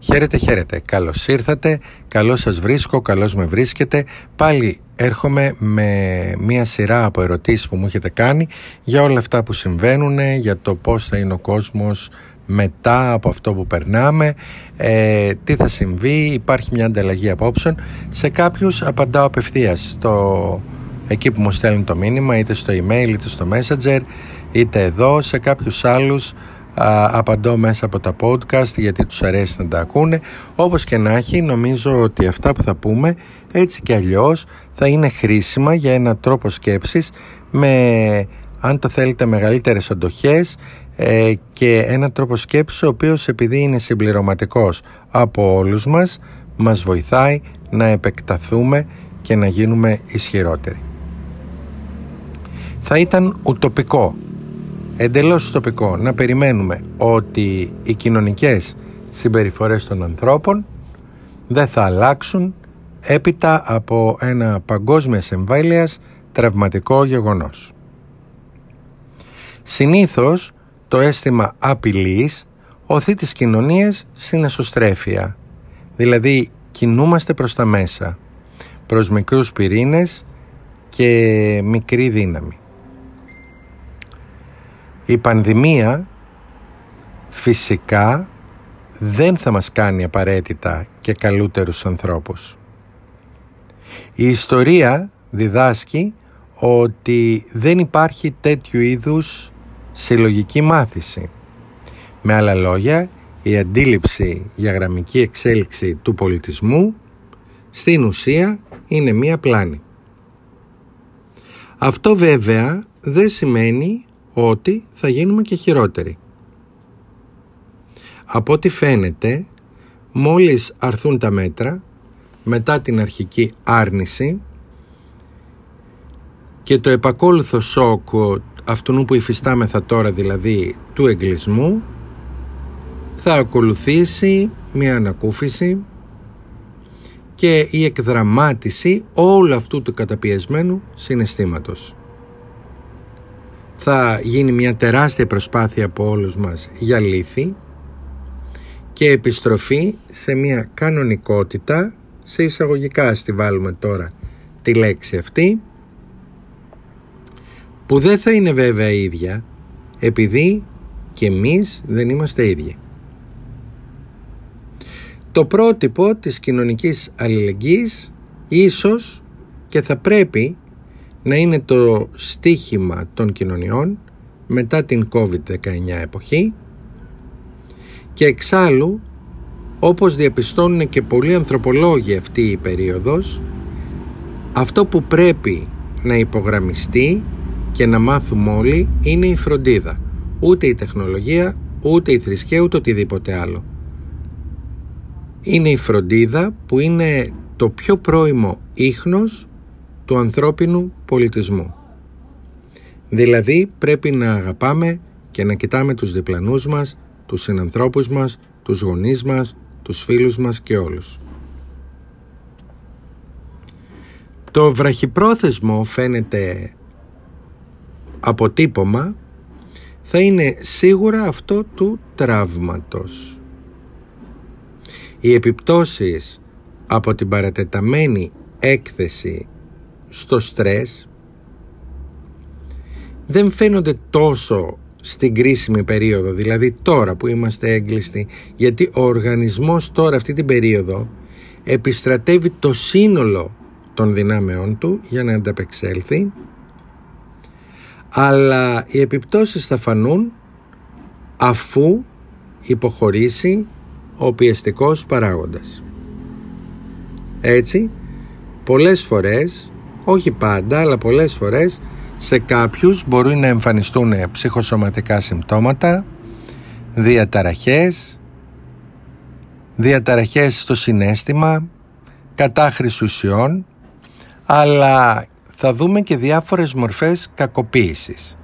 Χαίρετε, χαίρετε. Καλώς ήρθατε, καλώς σας βρίσκω, καλώς με βρίσκετε. Πάλι έρχομαι με μία σειρά από ερωτήσεις που μου έχετε κάνει για όλα αυτά που συμβαίνουν, για το πώς θα είναι ο κόσμος μετά από αυτό που περνάμε, ε, τι θα συμβεί, υπάρχει μια ανταλλαγή απόψεων. Σε κάποιους απαντάω απευθείας στο, εκεί που μου στέλνουν το μήνυμα, είτε στο email, είτε στο messenger, είτε εδώ. Σε κάποιους άλλους απαντώ μέσα από τα podcast γιατί τους αρέσει να τα ακούνε όπως και να έχει νομίζω ότι αυτά που θα πούμε έτσι και αλλιώς θα είναι χρήσιμα για ένα τρόπο σκέψης με αν το θέλετε μεγαλύτερες αντοχές ε, και ένα τρόπο σκέψης ο οποίος επειδή είναι συμπληρωματικός από όλους μας μας βοηθάει να επεκταθούμε και να γίνουμε ισχυρότεροι. Θα ήταν ουτοπικό εντελώς τοπικό να περιμένουμε ότι οι κοινωνικές συμπεριφορές των ανθρώπων δεν θα αλλάξουν έπειτα από ένα παγκόσμιας εμβέλειας τραυματικό γεγονός. Συνήθως το αίσθημα απειλής οθεί τις κοινωνίες στην εσωστρέφεια, δηλαδή κινούμαστε προς τα μέσα, προς μικρούς πυρήνες και μικρή δύναμη. Η πανδημία φυσικά δεν θα μας κάνει απαραίτητα και καλούτερους ανθρώπους. Η ιστορία διδάσκει ότι δεν υπάρχει τέτοιου είδους συλλογική μάθηση. Με άλλα λόγια, η αντίληψη για γραμμική εξέλιξη του πολιτισμού στην ουσία είναι μία πλάνη. Αυτό βέβαια δεν σημαίνει ότι θα γίνουμε και χειρότεροι. Από ό,τι φαίνεται, μόλις αρθούν τα μέτρα, μετά την αρχική άρνηση και το επακόλουθο σοκ αυτού που υφιστάμεθα τώρα δηλαδή του εγκλισμού, θα ακολουθήσει μια ανακούφιση και η εκδραμάτιση όλου αυτού του καταπιεσμένου συναισθήματος θα γίνει μια τεράστια προσπάθεια από όλους μας για λύθη και επιστροφή σε μια κανονικότητα σε εισαγωγικά στη βάλουμε τώρα τη λέξη αυτή που δεν θα είναι βέβαια ίδια επειδή και εμείς δεν είμαστε ίδιοι. Το πρότυπο της κοινωνικής αλληλεγγύης ίσως και θα πρέπει να είναι το στίχημα των κοινωνιών μετά την COVID-19 εποχή και εξάλλου όπως διαπιστώνουν και πολλοί ανθρωπολόγοι αυτή η περίοδος αυτό που πρέπει να υπογραμμιστεί και να μάθουμε όλοι είναι η φροντίδα. Ούτε η τεχνολογία ούτε η θρησκεία ούτε οτιδήποτε άλλο. Είναι η φροντίδα που είναι το πιο πρόημο ίχνος του ανθρώπινου πολιτισμού. Δηλαδή πρέπει να αγαπάμε και να κοιτάμε τους διπλανούς μας, τους συνανθρώπους μας, τους γονείς μας, τους φίλους μας και όλους. Το βραχυπρόθεσμο φαίνεται αποτύπωμα θα είναι σίγουρα αυτό του τραύματος. Οι επιπτώσεις από την παρατεταμένη έκθεση στο στρες δεν φαίνονται τόσο στην κρίσιμη περίοδο, δηλαδή τώρα που είμαστε έγκλειστοι, γιατί ο οργανισμός τώρα αυτή την περίοδο επιστρατεύει το σύνολο των δυνάμεών του για να ανταπεξέλθει, αλλά οι επιπτώσεις θα φανούν αφού υποχωρήσει ο πιεστικός παράγοντας. Έτσι, πολλές φορές όχι πάντα, αλλά πολλές φορές σε κάποιους μπορεί να εμφανιστούν ψυχοσωματικά συμπτώματα, διαταραχές, διαταραχές στο συνέστημα, κατάχρηση ουσιών, αλλά θα δούμε και διάφορες μορφές κακοποίησης.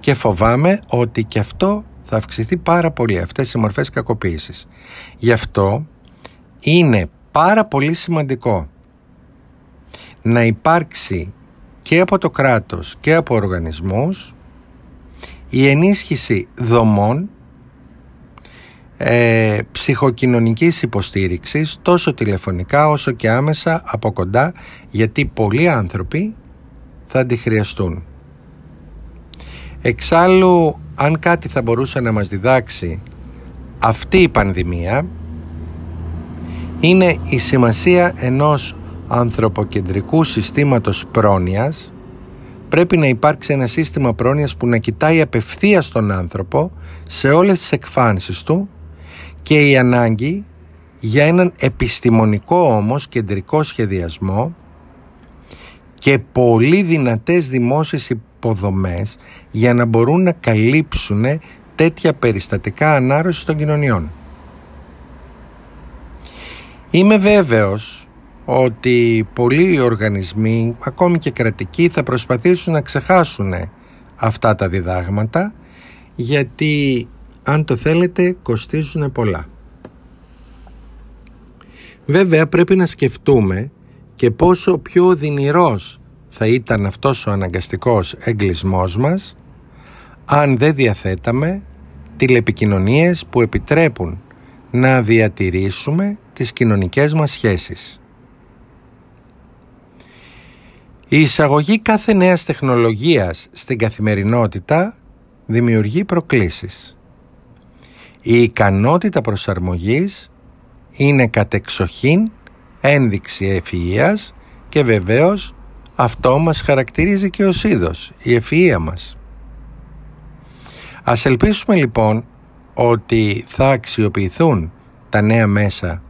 Και φοβάμαι ότι και αυτό θα αυξηθεί πάρα πολύ, αυτές οι μορφές κακοποίησης. Γι' αυτό είναι πάρα πολύ σημαντικό να υπάρξει και από το κράτος και από οργανισμούς η ενίσχυση δομών ε, ψυχοκοινωνικής υποστήριξης τόσο τηλεφωνικά όσο και άμεσα από κοντά γιατί πολλοί άνθρωποι θα τη χρειαστούν. Εξάλλου αν κάτι θα μπορούσε να μας διδάξει αυτή η πανδημία είναι η σημασία ενός ανθρωποκεντρικού συστήματος πρόνοιας πρέπει να υπάρξει ένα σύστημα πρόνοιας που να κοιτάει απευθείας τον άνθρωπο σε όλες τις εκφάνσεις του και η ανάγκη για έναν επιστημονικό όμως κεντρικό σχεδιασμό και πολύ δυνατές δημόσιες υποδομές για να μπορούν να καλύψουν τέτοια περιστατικά ανάρρωσης των κοινωνιών. Είμαι βέβαιος ότι πολλοί οργανισμοί, ακόμη και κρατικοί, θα προσπαθήσουν να ξεχάσουν αυτά τα διδάγματα γιατί αν το θέλετε κοστίζουν πολλά. Βέβαια πρέπει να σκεφτούμε και πόσο πιο οδυνηρός θα ήταν αυτός ο αναγκαστικός εγκλισμός μας αν δεν διαθέταμε τηλεπικοινωνίες που επιτρέπουν να διατηρήσουμε τις κοινωνικές μας σχέσεις. Η εισαγωγή κάθε νέας τεχνολογίας στην καθημερινότητα δημιουργεί προκλήσεις. Η ικανότητα προσαρμογής είναι κατεξοχήν ένδειξη ευφυΐας και βεβαίως αυτό μας χαρακτηρίζει και ως είδος, η ευφυΐα μας. Ας ελπίσουμε λοιπόν ότι θα αξιοποιηθούν τα νέα μέσα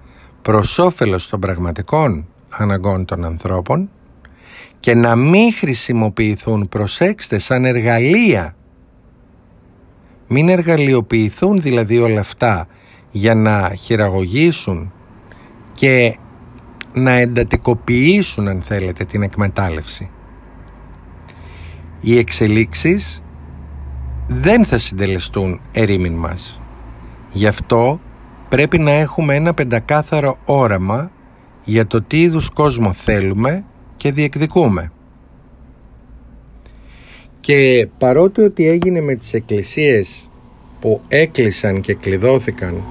προς όφελος των πραγματικών αναγκών των ανθρώπων και να μην χρησιμοποιηθούν, προσέξτε, σαν εργαλεία. Μην εργαλειοποιηθούν δηλαδή όλα αυτά για να χειραγωγήσουν και να εντατικοποιήσουν αν θέλετε την εκμετάλλευση. Οι εξελίξεις δεν θα συντελεστούν ερήμην μας. Γι' αυτό πρέπει να έχουμε ένα πεντακάθαρο όραμα για το τι είδους κόσμο θέλουμε και διεκδικούμε. Και παρότι ότι έγινε με τις εκκλησίες που έκλεισαν και κλειδώθηκαν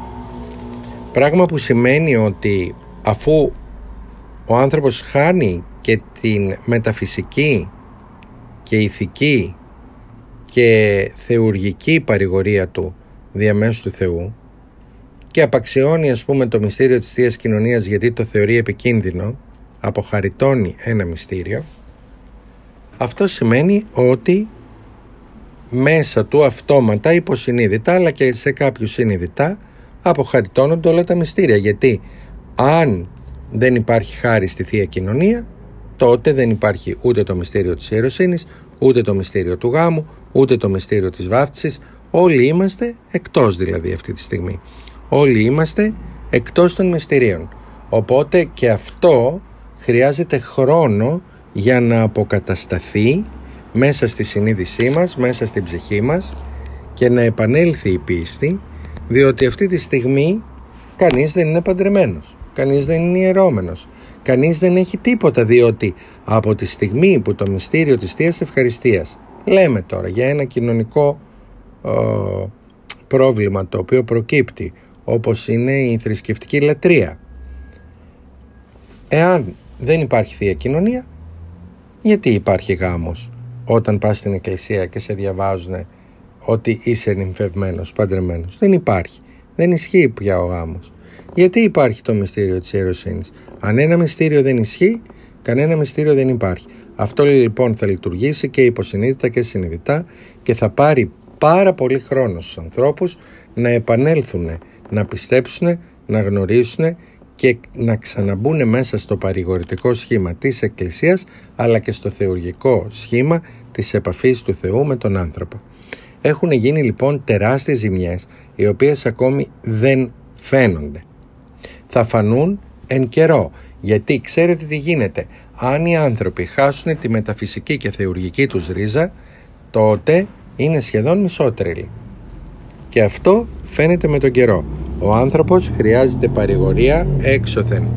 πράγμα που σημαίνει ότι αφού ο άνθρωπος χάνει και την μεταφυσική και ηθική και θεουργική παρηγορία του διαμέσου του Θεού και απαξιώνει ας πούμε το μυστήριο της Θείας Κοινωνίας γιατί το θεωρεί επικίνδυνο αποχαριτώνει ένα μυστήριο αυτό σημαίνει ότι μέσα του αυτόματα υποσυνείδητα αλλά και σε κάποιους συνειδητά αποχαριτώνονται όλα τα μυστήρια. Γιατί αν δεν υπάρχει χάρη στη Θεία Κοινωνία τότε δεν υπάρχει ούτε το μυστήριο της ιεροσύνης ούτε το μυστήριο του γάμου ούτε το μυστήριο της βάφτισης. Όλοι είμαστε εκτός δηλαδή αυτή τη στιγμή. Όλοι είμαστε εκτός των μυστηρίων. Οπότε και αυτό χρειάζεται χρόνο για να αποκατασταθεί μέσα στη συνείδησή μας, μέσα στην ψυχή μας και να επανέλθει η πίστη διότι αυτή τη στιγμή κανείς δεν είναι παντρεμένος, κανείς δεν είναι ιερώμενος, κανείς δεν έχει τίποτα διότι από τη στιγμή που το μυστήριο της Θείας Ευχαριστίας λέμε τώρα για ένα κοινωνικό ε, πρόβλημα το οποίο προκύπτει όπως είναι η θρησκευτική λατρεία εάν δεν υπάρχει Θεία Κοινωνία γιατί υπάρχει γάμος; Όταν πας στην εκκλησία και σε διαβάζουν ότι είσαι νυμφευμένος, παντρεμένος. Δεν υπάρχει. Δεν ισχύει πια ο γάμος. Γιατί υπάρχει το μυστήριο της ιεροσύνης; Αν ένα μυστήριο δεν ισχύει, κανένα μυστήριο δεν υπάρχει. Αυτό λοιπόν θα λειτουργήσει και υποσυνείδητα και συνειδητά και θα πάρει πάρα πολύ χρόνο στους ανθρώπους να επανέλθουν, να πιστέψουν, να γνωρίσουν και να ξαναμπούν μέσα στο παρηγορητικό σχήμα της Εκκλησίας αλλά και στο θεουργικό σχήμα της επαφής του Θεού με τον άνθρωπο. Έχουν γίνει λοιπόν τεράστιες ζημιές οι οποίες ακόμη δεν φαίνονται. Θα φανούν εν καιρό γιατί ξέρετε τι γίνεται. Αν οι άνθρωποι χάσουν τη μεταφυσική και θεουργική τους ρίζα τότε είναι σχεδόν μισότρελοι. Και αυτό φαίνεται με τον καιρό. Ο άνθρωπος χρειάζεται παρηγορία έξωθεν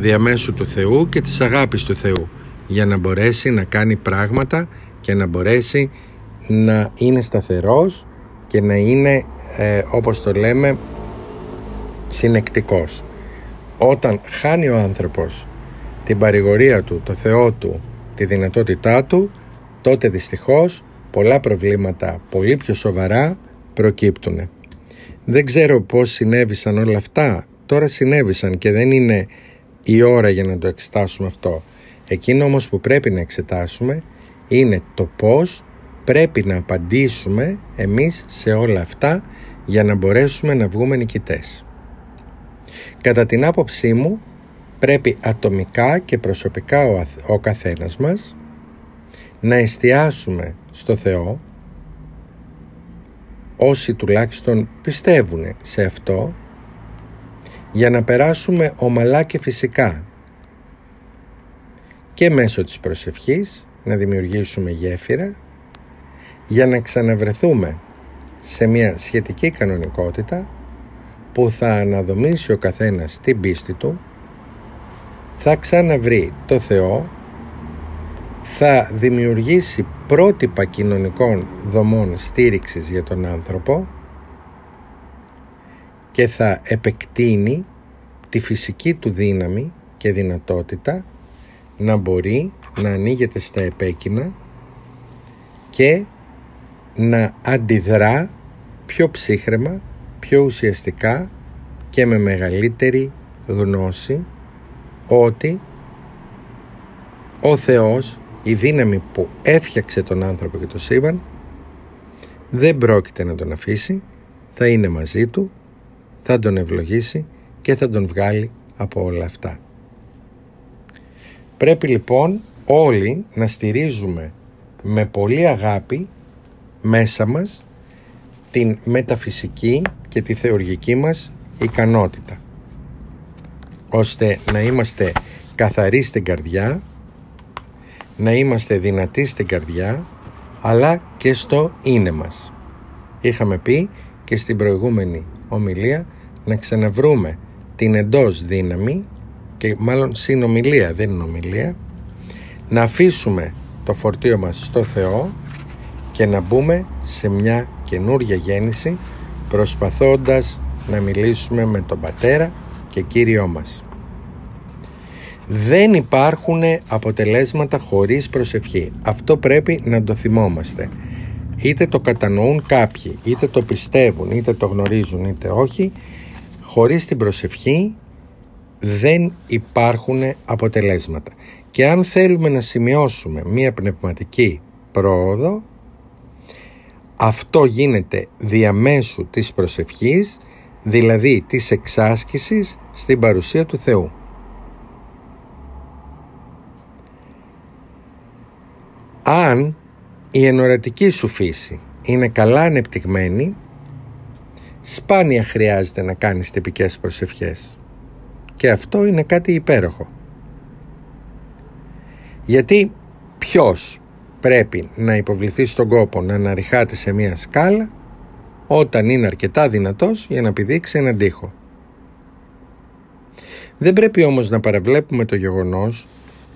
διαμέσου του Θεού και της αγάπης του Θεού για να μπορέσει να κάνει πράγματα και να μπορέσει να είναι σταθερός και να είναι ε, όπως το λέμε συνεκτικός. Όταν χάνει ο άνθρωπος την παρηγορία του, το Θεό του, τη δυνατότητά του, τότε δυστυχώς πολλά προβλήματα πολύ πιο σοβαρά προκύπτουν. Δεν ξέρω πώς συνέβησαν όλα αυτά. Τώρα συνέβησαν και δεν είναι η ώρα για να το εξετάσουμε αυτό. Εκείνο όμως που πρέπει να εξετάσουμε είναι το πώς πρέπει να απαντήσουμε εμείς σε όλα αυτά για να μπορέσουμε να βγούμε νικητές. Κατά την άποψή μου πρέπει ατομικά και προσωπικά ο, ο καθένας μας να εστιάσουμε στο Θεό όσοι τουλάχιστον πιστεύουν σε αυτό για να περάσουμε ομαλά και φυσικά και μέσω της προσευχής να δημιουργήσουμε γέφυρα για να ξαναβρεθούμε σε μια σχετική κανονικότητα που θα αναδομήσει ο καθένας την πίστη του θα ξαναβρει το Θεό θα δημιουργήσει πρότυπα κοινωνικών δομών στήριξης για τον άνθρωπο και θα επεκτείνει τη φυσική του δύναμη και δυνατότητα να μπορεί να ανοίγεται στα επέκεινα και να αντιδρά πιο ψύχρεμα, πιο ουσιαστικά και με μεγαλύτερη γνώση ότι ο Θεός, η δύναμη που έφτιαξε τον άνθρωπο και το σύμπαν δεν πρόκειται να τον αφήσει, θα είναι μαζί του, θα τον ευλογήσει και θα τον βγάλει από όλα αυτά. Πρέπει λοιπόν όλοι να στηρίζουμε με πολύ αγάπη μέσα μας την μεταφυσική και τη θεωρική μας ικανότητα ώστε να είμαστε καθαροί στην καρδιά να είμαστε δυνατοί στην καρδιά αλλά και στο είναι μας είχαμε πει και στην προηγούμενη ομιλία να ξαναβρούμε την εντός δύναμη και μάλλον συνομιλία δεν είναι ομιλία να αφήσουμε το φορτίο μας στο Θεό και να μπούμε σε μια καινούρια γέννηση προσπαθώντας να μιλήσουμε με τον Πατέρα και Κύριό μας. Δεν υπάρχουν αποτελέσματα χωρίς προσευχή. Αυτό πρέπει να το θυμόμαστε. Είτε το κατανοούν κάποιοι, είτε το πιστεύουν, είτε το γνωρίζουν, είτε όχι. Χωρίς την προσευχή δεν υπάρχουν αποτελέσματα. Και αν θέλουμε να σημειώσουμε μία πνευματική πρόοδο, αυτό γίνεται διαμέσου της προσευχής, δηλαδή της εξάσκησης στην παρουσία του Θεού. Αν η ενορατική σου φύση είναι καλά ανεπτυγμένη, σπάνια χρειάζεται να κάνεις τυπικές προσευχές. Και αυτό είναι κάτι υπέροχο. Γιατί ποιος πρέπει να υποβληθεί στον κόπο να αναρριχάται σε μια σκάλα όταν είναι αρκετά δυνατός για να πηδήξει έναν τοίχο. Δεν πρέπει όμως να παραβλέπουμε το γεγονός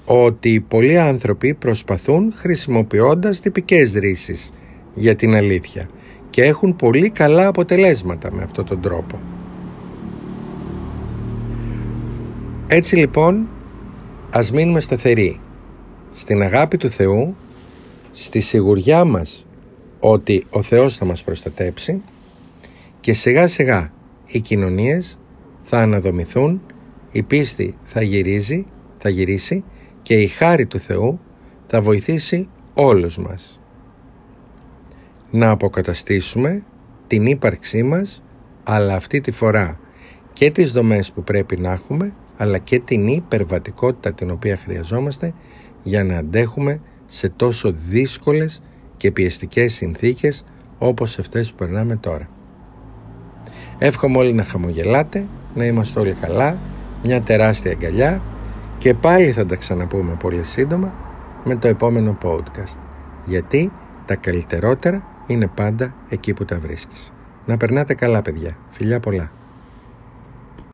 ότι πολλοί άνθρωποι προσπαθούν χρησιμοποιώντας τυπικές ρίσεις για την αλήθεια και έχουν πολύ καλά αποτελέσματα με αυτόν τον τρόπο. Έτσι λοιπόν ας μείνουμε σταθεροί στην αγάπη του Θεού, στη σιγουριά μας ότι ο Θεός θα μας προστατέψει και σιγά σιγά οι κοινωνίες θα αναδομηθούν, η πίστη θα γυρίζει, θα γυρίσει και η χάρη του Θεού θα βοηθήσει όλους μας να αποκαταστήσουμε την ύπαρξή μας αλλά αυτή τη φορά και τις δομές που πρέπει να έχουμε αλλά και την υπερβατικότητα την οποία χρειαζόμαστε για να αντέχουμε σε τόσο δύσκολες και πιεστικές συνθήκες όπως αυτές που περνάμε τώρα. Εύχομαι όλοι να χαμογελάτε, να είμαστε όλοι καλά, μια τεράστια αγκαλιά και πάλι θα τα ξαναπούμε πολύ σύντομα με το επόμενο podcast. Γιατί τα καλύτερότερα είναι πάντα εκεί που τα βρίσκεις. Να περνάτε καλά παιδιά. Φιλιά πολλά.